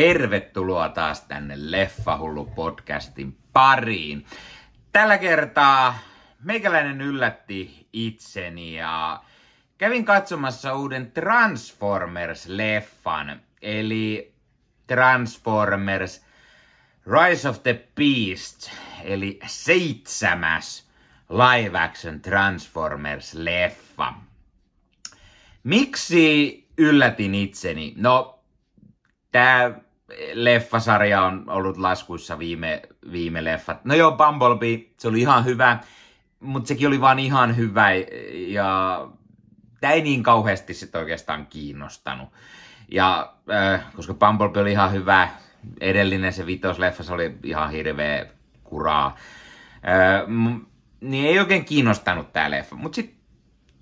tervetuloa taas tänne Leffahullu podcastin pariin. Tällä kertaa meikäläinen yllätti itseni ja kävin katsomassa uuden Transformers-leffan, eli Transformers Rise of the Beast, eli seitsemäs live action Transformers-leffa. Miksi yllätin itseni? No, tämä leffasarja on ollut laskuissa viime, viime leffat. No joo, Bumblebee, se oli ihan hyvä, mutta sekin oli vaan ihan hyvä ja tämä ei niin kauheasti sit oikeastaan kiinnostanut. Ja äh, koska Bumblebee oli ihan hyvä, edellinen se vitosleffa, se oli ihan hirveä kuraa. Äh, niin ei oikein kiinnostanut tämä leffa. Mutta sitten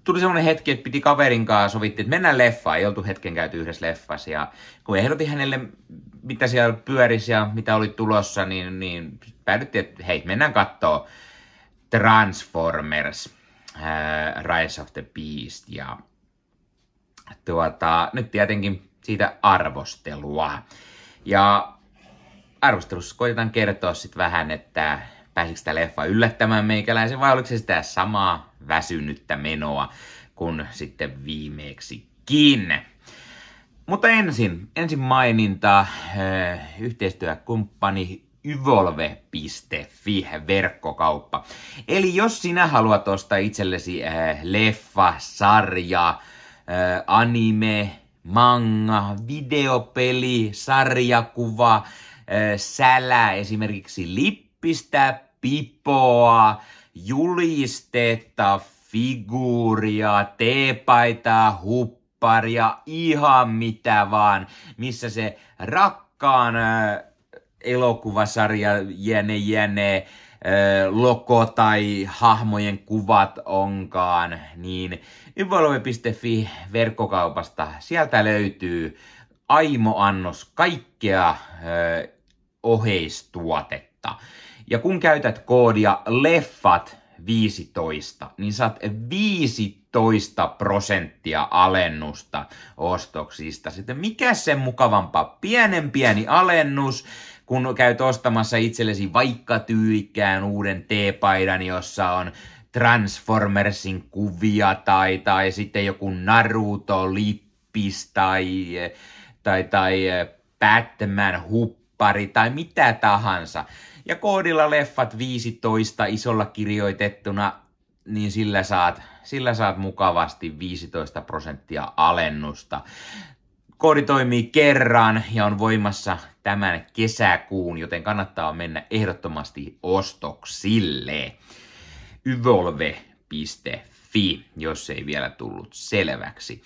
tuli semmoinen hetki, että piti kaverin kanssa sovittiin, että mennään leffaan. Ei oltu hetken käyty yhdessä leffassa. Ja kun ehdotin hänelle, mitä siellä pyörisi ja mitä oli tulossa, niin, niin päädyttiin, että hei, mennään kattoo Transformers, äh, Rise of the Beast. Ja tuota, nyt tietenkin siitä arvostelua. Ja arvostelussa koitetaan kertoa sitten vähän, että pääsikö tämä leffa yllättämään meikäläisen vai oliko se sitä samaa väsynyttä menoa kuin sitten viimeeksikin. Mutta ensin, ensin maininta, äh, yhteistyökumppani Yvolve.fi verkkokauppa. Eli jos sinä haluat ostaa itsellesi äh, leffa, sarja, äh, anime, manga, videopeli, sarjakuva, sälä, esimerkiksi lippistä, pipoa, julistetta, figuuria, teepaitaa, hupparia, ihan mitä vaan, missä se rakkaan elokuvasarja jäne äh, loko tai hahmojen kuvat onkaan, niin yvolve.fi verkkokaupasta sieltä löytyy aimo-annos kaikkea oheistuotetta. Ja kun käytät koodia leffat 15, niin saat 15 prosenttia alennusta ostoksista. Sitten mikä sen mukavampaa? Pienen pieni alennus, kun käyt ostamassa itsellesi vaikka tyykään uuden teepaidan, jossa on Transformersin kuvia tai, tai sitten joku Naruto-lippis tai, tai, tai Batman huppari tai mitä tahansa ja koodilla leffat 15 isolla kirjoitettuna, niin sillä saat, sillä saat mukavasti 15 prosenttia alennusta. Koodi toimii kerran ja on voimassa tämän kesäkuun, joten kannattaa mennä ehdottomasti ostoksille. Yvolve.fi, jos ei vielä tullut selväksi.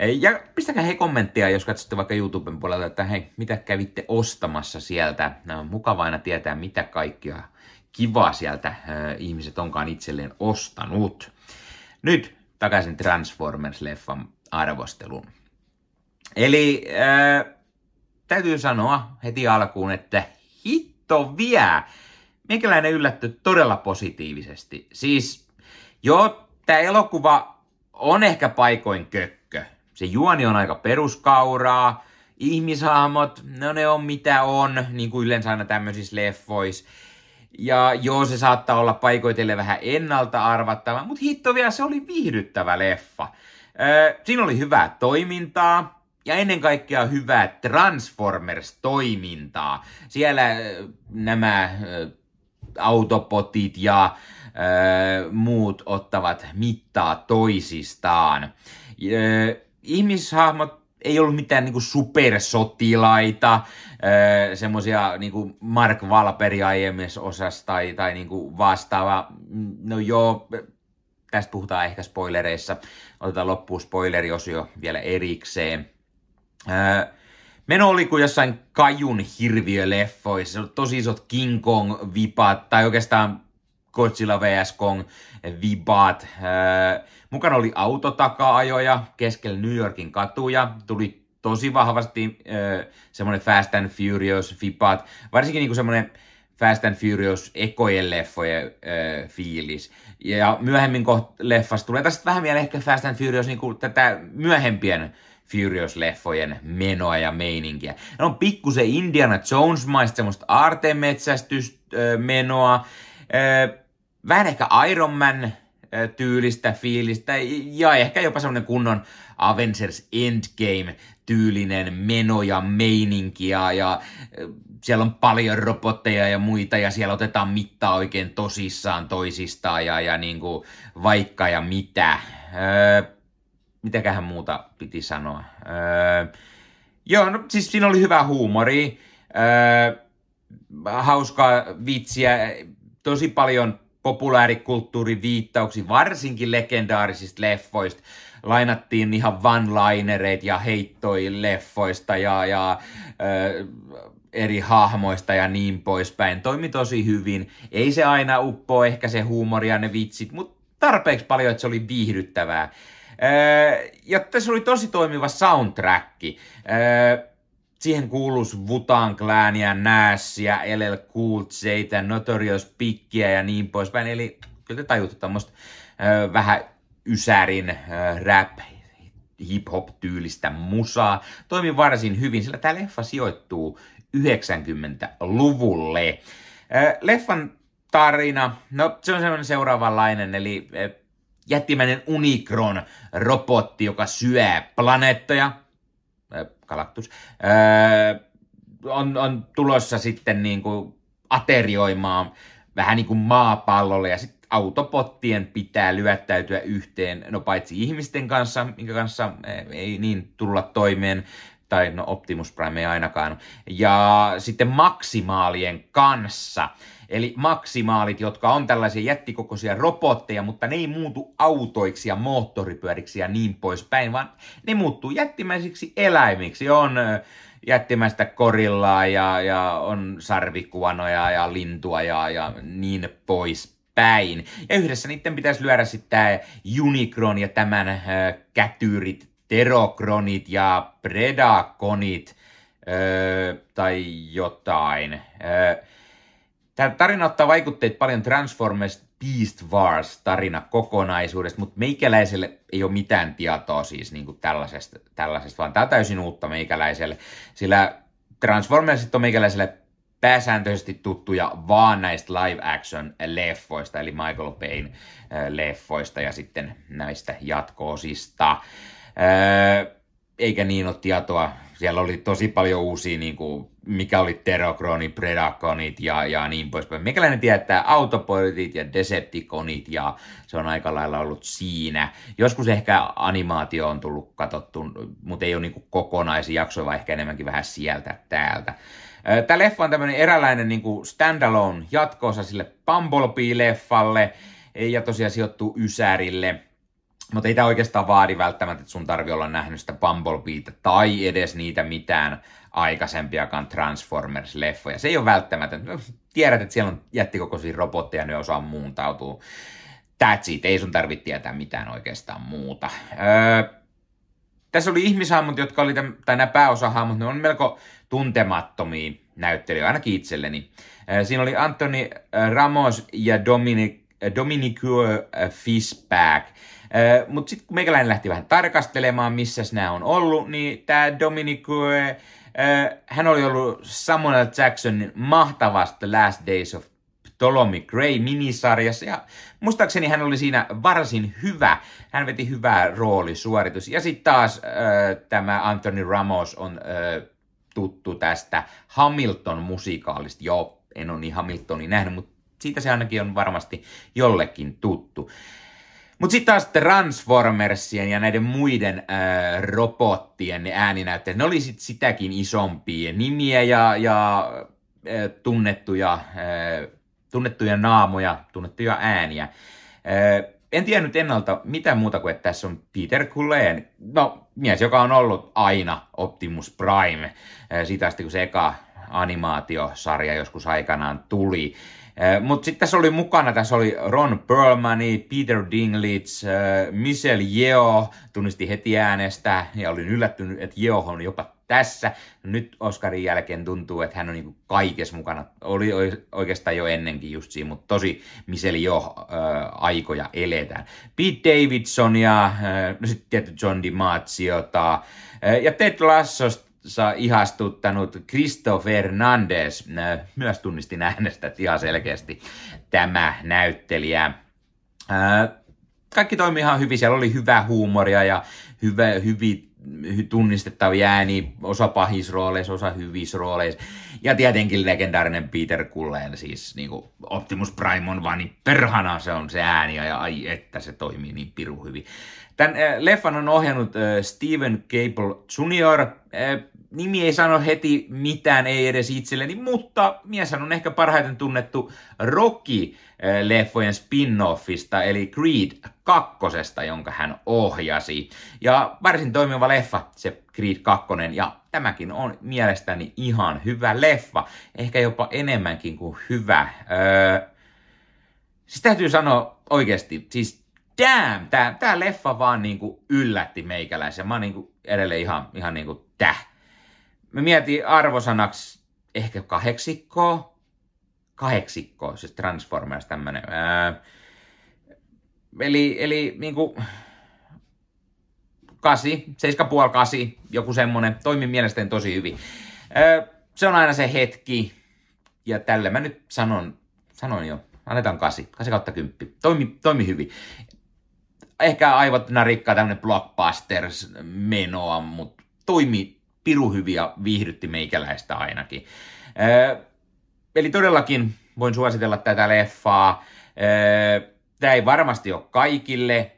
Ja pistäkää hei kommenttia, jos katsotte vaikka YouTuben puolelta, että hei, mitä kävitte ostamassa sieltä. No, mukava aina tietää, mitä kaikkia kivaa sieltä ihmiset onkaan itselleen ostanut. Nyt takaisin Transformers-leffan arvosteluun. Eli äh, täytyy sanoa heti alkuun, että hitto vie! Meikäläinen yllätty todella positiivisesti. Siis, joo, tämä elokuva on ehkä paikoin kökkö se juoni on aika peruskauraa, ihmishahmot, no ne on mitä on, niin kuin yleensä aina tämmöisissä leffoissa. Ja joo, se saattaa olla paikoitelle vähän ennalta arvattava, mutta hitto vielä se oli viihdyttävä leffa. Öö, siinä oli hyvää toimintaa, ja ennen kaikkea hyvää Transformers-toimintaa. Siellä nämä autopotit ja muut ottavat mittaa toisistaan ihmishahmot ei ollut mitään niinku supersotilaita, öö, semmoisia niinku Mark Valperi aiemmissa osassa tai, tai niinku vastaava. No joo, tästä puhutaan ehkä spoilereissa. Otetaan loppuun spoileriosio vielä erikseen. Öö, meno oli kuin jossain kajun hirviöleffoissa. Tosi isot King Kong-vipat, tai oikeastaan Godzilla vs. Kong vibat. Öö, mukana oli autotaka-ajoja keskellä New Yorkin katuja. Tuli tosi vahvasti öö, semmoinen Fast and Furious vibat. Varsinkin niinku semmoinen Fast and Furious ekojen leffojen öö, fiilis. Ja myöhemmin koht leffasta tulee tästä vähän vielä ehkä Fast and Furious niinku tätä myöhempien Furious-leffojen menoa ja meininkiä. Ne on pikkusen Indiana Jones-maista semmoista aartemetsästysmenoa, vähän ehkä Iron Man tyylistä fiilistä ja ehkä jopa semmoinen kunnon Avengers Endgame-tyylinen meno ja meininki ja, ja siellä on paljon robotteja ja muita ja siellä otetaan mittaa oikein tosissaan toisistaan ja, ja niin kuin vaikka ja mitä. Öö, mitäköhän muuta piti sanoa? Öö, joo, no siis siinä oli hyvä huumori, öö, hauskaa vitsiä, tosi paljon populaarikulttuurin viittauksia, varsinkin legendaarisista leffoista. Lainattiin ihan one-linereita ja heittoi leffoista ja, ja ö, eri hahmoista ja niin poispäin. Toimi tosi hyvin. Ei se aina uppo ehkä se huumori ja ne vitsit, mutta tarpeeksi paljon, että se oli viihdyttävää. Ja tässä oli tosi toimiva soundtrack. Siihen kuuluisi Wutan Clania, Nashia, LL Cool Jtä, Notorious Pickia ja niin poispäin. Eli kyllä te tajutte tämmöistä äh, vähän ysärin rap hip-hop-tyylistä musaa. Toimi varsin hyvin, sillä tämä leffa sijoittuu 90-luvulle. Äh, leffan tarina, no se on semmoinen seuraavanlainen, eli jättimäinen Unicron-robotti, joka syö planeettoja, Galactus, öö, on, on tulossa sitten niin kuin aterioimaan vähän niin kuin maapallolle ja sitten autopottien pitää lyöttäytyä yhteen, no paitsi ihmisten kanssa, minkä kanssa ei niin tulla toimeen, tai no Optimus Prime ei ainakaan, ja sitten maksimaalien kanssa. Eli maksimaalit, jotka on tällaisia jättikokoisia robotteja, mutta ne ei muutu autoiksi ja moottoripyöriksi ja niin poispäin, vaan ne muuttuu jättimäisiksi eläimiksi. On jättimäistä korillaa ja, ja on sarvikuonoja ja lintua ja, ja niin poispäin. Ja yhdessä niiden pitäisi lyödä sitten tämä Unicron ja tämän äh, kätyrit, Terokronit ja Predakonit äh, tai jotain. Äh, Tämä tarina ottaa vaikutteet paljon Transformers Beast Wars tarina kokonaisuudesta, mutta meikäläiselle ei ole mitään tietoa siis niin kuin tällaisesta, tällaisesta, vaan tämä on täysin uutta meikäläiselle, sillä Transformersit on meikäläiselle pääsääntöisesti tuttuja vaan näistä live action leffoista, eli Michael Payne äh, leffoista ja sitten näistä jatkoosista. Öö, eikä niin ole tietoa. Siellä oli tosi paljon uusia, niin kuin, mikä oli Terokroni, Predakonit ja, ja niin poispäin. Mikäläinen tietää Autopoidit ja Decepticonit ja se on aika lailla ollut siinä. Joskus ehkä animaatio on tullut katsottu, mutta ei ole niin kokonaisia jaksoja, vaan ehkä enemmänkin vähän sieltä täältä. Tämä leffa on tämmöinen eräänlainen niin standalone jatkoosa sille Bumblebee-leffalle ja tosiaan sijoittuu Ysärille – mutta ei tämä oikeastaan vaadi välttämättä, että sun tarvi olla nähnyt sitä Bumblebeeta tai edes niitä mitään aikaisempiakaan Transformers-leffoja. Se ei ole välttämätöntä. Tiedät, että siellä on jättikokoisia robotteja, ne osaa muuntautua. That's it. Ei sun tarvitse tietää mitään oikeastaan muuta. Öö, tässä oli ihmishahmot, jotka oli, tämän, tai nämä pääosahahmot, ne on melko tuntemattomia näyttelijöitä, ainakin itselleni. Öö, siinä oli Anthony Ramos ja Dominic, Dominic Fishback. Mutta sitten kun meikäläinen lähti vähän tarkastelemaan, missä nämä on ollut, niin tämä Dominic, hän oli ollut Samuel Jacksonin mahtavasta Last Days of Ptolemy Gray minisarjassa ja muistaakseni hän oli siinä varsin hyvä. Hän veti hyvää roolisuoritus. Ja sitten taas äh, tämä Anthony Ramos on äh, tuttu tästä Hamilton-musikaalista. Joo, en ole niin Hamiltonin nähnyt, mutta siitä se ainakin on varmasti jollekin tuttu. Mutta sitten taas Transformersien ja näiden muiden ää, robottien ääninäytteet, ne oli sit sitäkin isompia nimiä ja, ja ää, tunnettuja, ää, tunnettuja naamoja, tunnettuja ääniä. Ää, en tiennyt ennalta mitä muuta kuin, että tässä on Peter Cullen, no mies, joka on ollut aina Optimus Prime, ää, siitä asti kun se eka animaatiosarja joskus aikanaan tuli. Mutta sitten tässä oli mukana, tässä oli Ron Perlmani, Peter Dinklage, Michelle Yeo, tunnisti heti äänestä ja olin yllättynyt, että Yeo on jopa tässä. Nyt Oscarin jälkeen tuntuu, että hän on niin kaikessa mukana. Oli oikeastaan jo ennenkin just siinä, mutta tosi miseli jo äh, aikoja eletään. Pete Davidson ja äh, no sitten tietty John DiMazziota äh, ja Ted Lassosta ihastuttanut Cristo Fernandez. Äh, myös tunnistin äänestä ihan selkeästi tämä näyttelijä. Kaikki toimi ihan hyvin, siellä oli hyvää huumoria ja hyvä, hyvin tunnistettavia ääni, osa pahisrooleissa, osa hyvissä rooleissa. Ja tietenkin legendaarinen Peter Cullen, siis niin kuin Optimus Prime on vaan niin perhana se on se ääni, ja ai että se toimii niin piru hyvin. Tämän äh, leffan on ohjannut äh, Steven Cable Jr. Äh, nimi ei sano heti mitään, ei edes itselleni, mutta mies on ehkä parhaiten tunnettu Rocky-leffojen spin-offista, eli Creed kakkosesta, jonka hän ohjasi. Ja varsin toimiva leffa, se Creed 2, ja tämäkin on mielestäni ihan hyvä leffa. Ehkä jopa enemmänkin kuin hyvä. Öö, siis täytyy sanoa oikeasti, siis damn, tää, tää leffa vaan niinku yllätti meikäläisen. Mä oon niinku edelleen ihan, ihan niinku täh. Mä mietin arvosanaksi ehkä kahdeksikkoa. Kahdeksikkoa, siis Transformers tämmönen. Öö, eli, eli niinku... 8, 7,5, 8, joku semmonen. Toimi mielestäni tosi hyvin. Ö, se on aina se hetki. Ja tällä mä nyt sanon, sanon jo. Annetaan 8, 8 kautta 10. Toimi, toimi hyvin. Ehkä aivot narikkaa tämmönen blockbusters-menoa, mutta toimi piru hyvin ja viihdytti meikäläistä ainakin. Ö, eli todellakin voin suositella tätä leffaa. Ö, Tämä ei varmasti ole kaikille,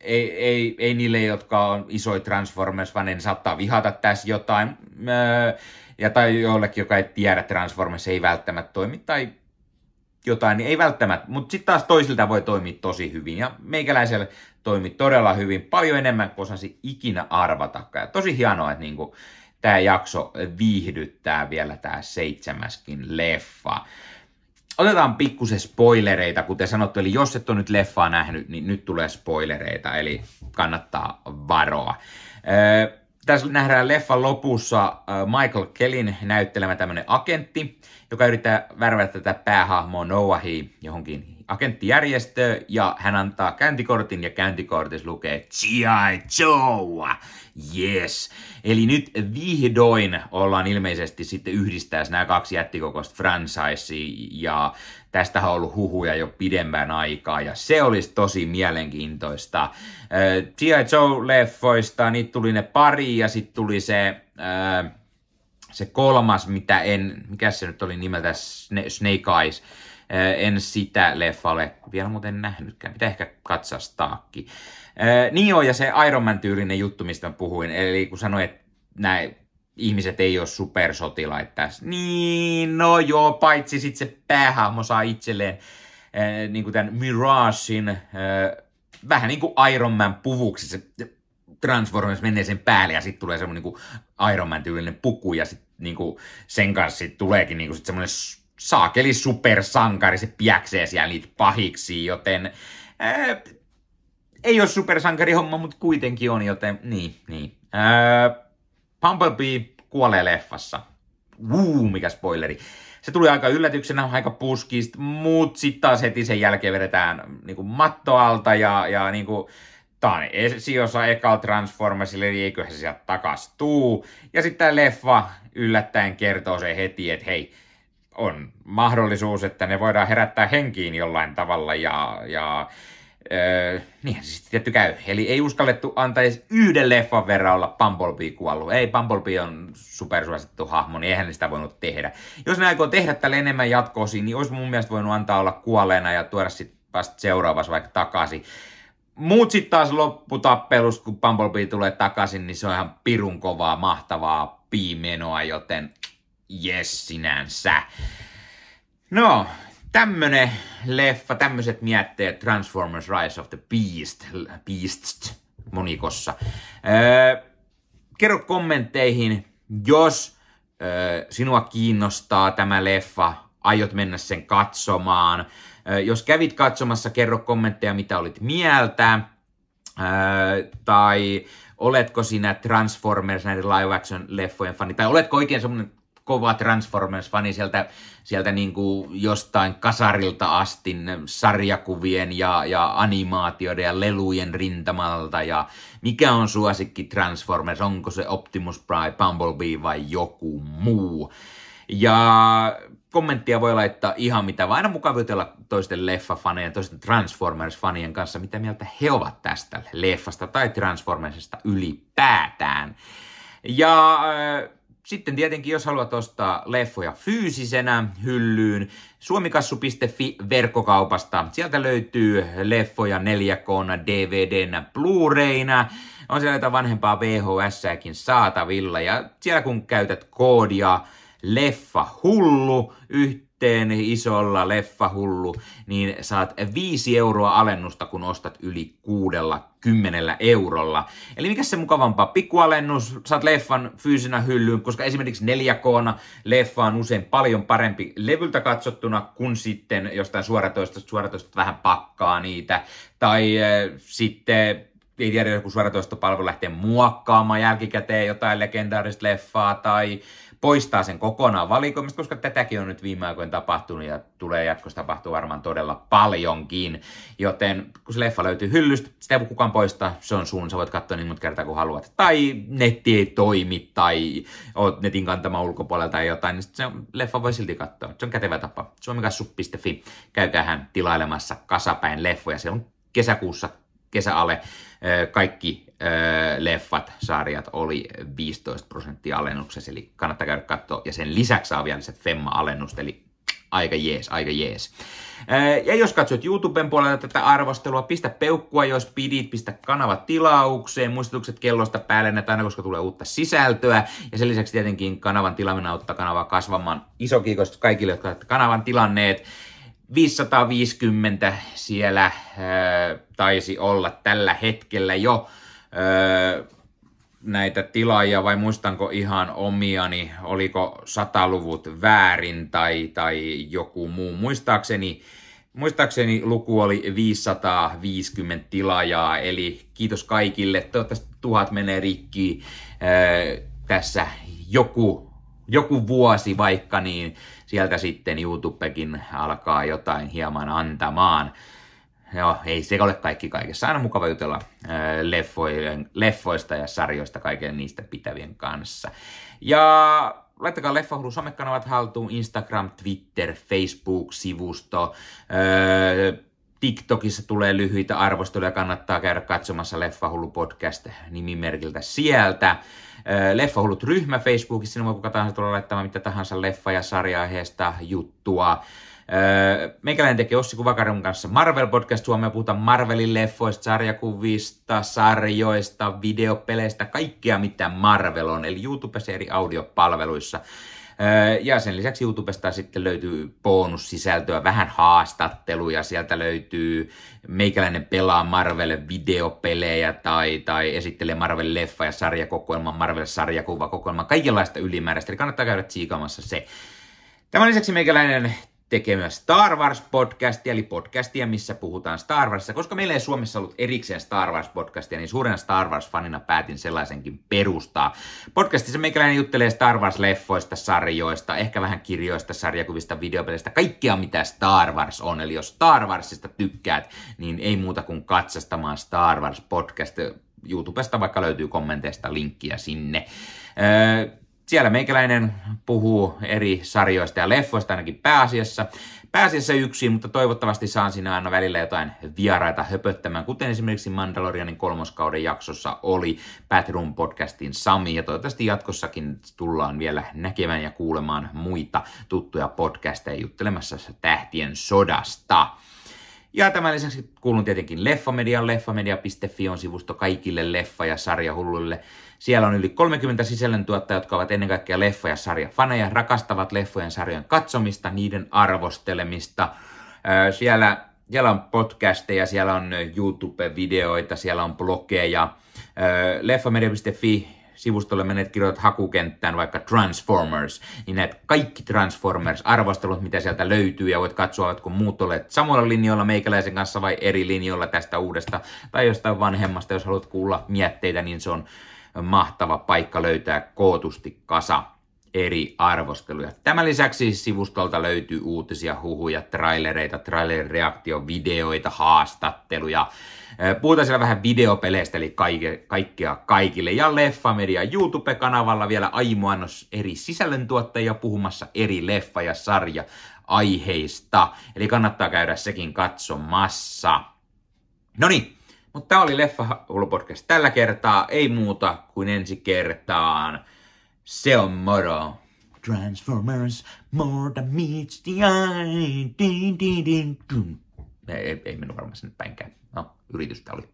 ei, ei, ei niille, jotka on isoja Transformers, vaan ne saattaa vihata tässä jotain. Öö, ja tai jollekin, joka ei tiedä Transformers, ei välttämättä toimi, tai jotain, niin ei välttämättä. Mutta sitten taas toisilta voi toimia tosi hyvin. Ja meikäläisellä toimi todella hyvin, paljon enemmän kuin osasi ikinä arvata. Ja tosi hienoa, että niinku, tämä jakso viihdyttää vielä tämä seitsemäskin leffa. Otetaan pikkusen spoilereita, kuten sanottu, eli jos et ole nyt leffaa nähnyt, niin nyt tulee spoilereita, eli kannattaa varoa. Öö, tässä nähdään leffan lopussa Michael Kellin näyttelemä tämmöinen agentti, joka yrittää värvätä tätä päähahmoa Noahia johonkin agenttijärjestö ja hän antaa käyntikortin ja käyntikortissa lukee G.I. Joe. Yes. Eli nyt vihdoin ollaan ilmeisesti sitten yhdistää nämä kaksi jättikokoista franchisea ja tästä on ollut huhuja jo pidemmän aikaa ja se olisi tosi mielenkiintoista. G.I. Joe-leffoista niitä tuli ne pari ja sitten tuli se... se kolmas, mitä en, mikä se nyt oli nimeltä, Snake Eyes, en sitä leffa ole vielä muuten nähnytkään. Pitää ehkä katsastaakin. Niin on, ja se Iron Man-tyylinen juttu, mistä puhuin. Eli kun sanoin, että näin ihmiset ei ole supersotilaita tässä. Niin, no joo, paitsi sitten se päähahmo saa itselleen äh, niin kuin tämän Miragein, äh, vähän niin kuin Iron Man puvuksi. Se Transformers menee sen päälle ja sitten tulee semmoinen niin Iron Man tyylinen puku ja sitten niin sen kanssa sit tuleekin niin kuin sit semmoinen saakeli supersankari, se piäksee siellä niitä pahiksi, joten ää, ei ole supersankari homma, mutta kuitenkin on, joten niin, niin. Ää, Bumblebee kuolee leffassa. Wuu, mikä spoileri. Se tuli aika yllätyksenä, aika puskista, mutta sitten taas heti sen jälkeen vedetään niin kuin matto alta ja, ja niin kuin, Tämä on esiosa ekal Transformersille, eli eiköhän se sieltä takas tuu. Ja sitten tämä leffa yllättäen kertoo se heti, että hei, on mahdollisuus, että ne voidaan herättää henkiin jollain tavalla ja, ja Öö, niinhän se sitten tietty käy. Eli ei uskallettu antaa edes yhden leffan verran olla Bumblebee kuollut. Ei, Bumblebee on supersuosittu hahmo, niin eihän sitä voinut tehdä. Jos ne aikoo tehdä tälle enemmän jatkoosia, niin olisi mun mielestä voinut antaa olla kuolleena ja tuoda sitten vasta seuraavassa vaikka takaisin. Muut sitten taas lopputappelus, kun Bumblebee tulee takaisin, niin se on ihan pirun kovaa, mahtavaa piimenoa, joten yes sinänsä. No, tämmönen leffa, tämmöiset mietteet Transformers Rise of the Beast, Beasts monikossa. Öö, kerro kommentteihin, jos öö, sinua kiinnostaa tämä leffa, aiot mennä sen katsomaan. Öö, jos kävit katsomassa, kerro kommentteja, mitä olit mieltä. tai oletko sinä Transformers näiden live action leffojen fani, tai oletko oikein semmoinen kova Transformers-fani sieltä, sieltä niin kuin jostain kasarilta asti sarjakuvien ja, ja animaatioiden ja lelujen rintamalta ja mikä on suosikki Transformers, onko se Optimus Prime, Bumblebee vai joku muu. Ja kommenttia voi laittaa ihan mitä vaan. Aina mukavutella toisten leffafanien, toisten Transformers-fanien kanssa, mitä mieltä he ovat tästä leffasta tai Transformersista ylipäätään. Ja äh, sitten tietenkin, jos haluat ostaa leffoja fyysisenä hyllyyn, suomikassu.fi verkkokaupasta. Sieltä löytyy leffoja 4K, DVDnä, Blu-rayna. On siellä jotain vanhempaa VHS-kin saatavilla. Ja siellä kun käytät koodia leffa hullu yhteen isolla leffa hullu, niin saat 5 euroa alennusta, kun ostat yli kuudella kymmenellä eurolla. Eli mikä se mukavampaa? Pikkualennus, saat leffan fyysinä hyllyyn, koska esimerkiksi 4K leffa on usein paljon parempi levyltä katsottuna, kuin sitten jostain suoratoista, suoratoista vähän pakkaa niitä. Tai äh, sitten ei tiedä, joku suoratoistopalvelu lähtee muokkaamaan jälkikäteen jotain legendaarista leffaa, tai poistaa sen kokonaan valikoimista, koska tätäkin on nyt viime aikoina tapahtunut ja tulee jatkossa tapahtua varmaan todella paljonkin. Joten kun se leffa löytyy hyllystä, sitä ei voi kukaan poistaa, se on sun, sä voit katsoa niin monta kertaa kuin haluat. Tai netti ei toimi tai oot netin kantama ulkopuolelta tai jotain, niin se leffa voi silti katsoa. Se on kätevä tapa. Suomikassu.fi, käykäähän tilailemassa kasapäin leffoja. Se on kesäkuussa kesäale kaikki leffat, sarjat oli 15 prosenttia alennuksessa, eli kannattaa käydä katsoa. Ja sen lisäksi saa vielä se Femma-alennusta, eli aika jees, aika jees. Ja jos katsot YouTuben puolelta tätä arvostelua, pistä peukkua, jos pidit, pistä kanava tilaukseen, muistutukset kellosta päälle näitä aina, koska tulee uutta sisältöä. Ja sen lisäksi tietenkin kanavan tilaaminen auttaa kanavaa kasvamaan. Iso kiitos kaikille, jotka olette kanavan tilanneet. 550 siellä äh, taisi olla tällä hetkellä jo äh, näitä tilaajia, vai muistanko ihan omiani, oliko sataluvut väärin tai, tai joku muu. Muistaakseni, muistaakseni luku oli 550 tilaajaa, eli kiitos kaikille. Toivottavasti tuhat menee rikki äh, tässä joku, joku vuosi vaikka, niin sieltä sitten YouTubekin alkaa jotain hieman antamaan. Joo, ei se ole kaikki kaikessa. Aina mukava jutella leffojen, leffoista ja sarjoista kaiken niistä pitävien kanssa. Ja laittakaa Leffahullu somekanavat haltuun, Instagram, Twitter, Facebook-sivusto, TikTokissa tulee lyhyitä arvosteluja, kannattaa käydä katsomassa Leffahullu podcast nimimerkiltä sieltä. Leffahullut ryhmä Facebookissa, sinne voi kuka tahansa tulla laittamaan mitä tahansa leffa- ja sarja-aiheesta juttua. Meikäläinen tekee Ossi Kuvakarun kanssa Marvel-podcast. Suomea puhutaan Marvelin leffoista, sarjakuvista, sarjoista, videopeleistä, kaikkea mitä Marvel on, eli YouTubessa eri audiopalveluissa. Ja sen lisäksi YouTubesta sitten löytyy bonussisältöä, vähän haastatteluja, sieltä löytyy meikäläinen pelaa Marvel-videopelejä tai, tai esittelee Marvel-leffa ja sarjakokoelma, Marvel-sarjakuvakokoelma, kaikenlaista ylimääräistä, eli kannattaa käydä tsiikaamassa se. Tämän lisäksi meikäläinen tekee myös Star Wars-podcastia, eli podcastia, missä puhutaan Star Warsista. Koska meillä ei Suomessa ollut erikseen Star Wars-podcastia, niin suurena Star Wars-fanina päätin sellaisenkin perustaa. Podcastissa meikäläinen juttelee Star Wars-leffoista, sarjoista, ehkä vähän kirjoista, sarjakuvista, videopeleistä, kaikkea mitä Star Wars on. Eli jos Star Warsista tykkäät, niin ei muuta kuin katsastamaan Star Wars-podcast. YouTubesta vaikka löytyy kommenteista linkkiä sinne. Öö, siellä meikäläinen puhuu eri sarjoista ja leffoista ainakin pääasiassa. Pääasiassa yksin, mutta toivottavasti saan siinä aina välillä jotain vieraita höpöttämään, kuten esimerkiksi Mandalorianin kolmoskauden jaksossa oli Batroom podcastin Sami, ja toivottavasti jatkossakin tullaan vielä näkemään ja kuulemaan muita tuttuja podcasteja juttelemassa tähtien sodasta. Ja tämän lisäksi kuulun tietenkin Leffamedian. Leffamedia.fi on sivusto kaikille leffa- ja sarjahulluille. Siellä on yli 30 sisällöntuottajia, jotka ovat ennen kaikkea leffa- ja sarjafaneja, rakastavat leffojen sarjojen katsomista, niiden arvostelemista. Siellä, siellä on podcasteja, siellä on YouTube-videoita, siellä on blogeja. Leffamedia.fi sivustolle menet kirjoitat hakukenttään vaikka Transformers, niin näet kaikki Transformers-arvostelut, mitä sieltä löytyy, ja voit katsoa, kun muut olet samalla linjoilla meikäläisen kanssa vai eri linjoilla tästä uudesta tai jostain vanhemmasta, jos haluat kuulla mietteitä, niin se on mahtava paikka löytää kootusti kasa eri arvosteluja. Tämän lisäksi sivustolta löytyy uutisia, huhuja, trailereita, trailer-reaktiovideoita, haastatteluja. Puhutaan siellä vähän videopeleistä, eli kaike, kaikkea kaikille. Ja Leffamedia YouTube-kanavalla vielä aimoannos eri sisällöntuottajia puhumassa eri leffa- ja sarja aiheista. Eli kannattaa käydä sekin katsomassa. No niin, mutta tämä oli Leffa Podcast tällä kertaa. Ei muuta kuin ensi kertaan. Se on moro. Transformers, more than meets the eye. Din, din, din. Ei, ei, ei mennyt varmaan sinne päinkään. No, yritystä oli.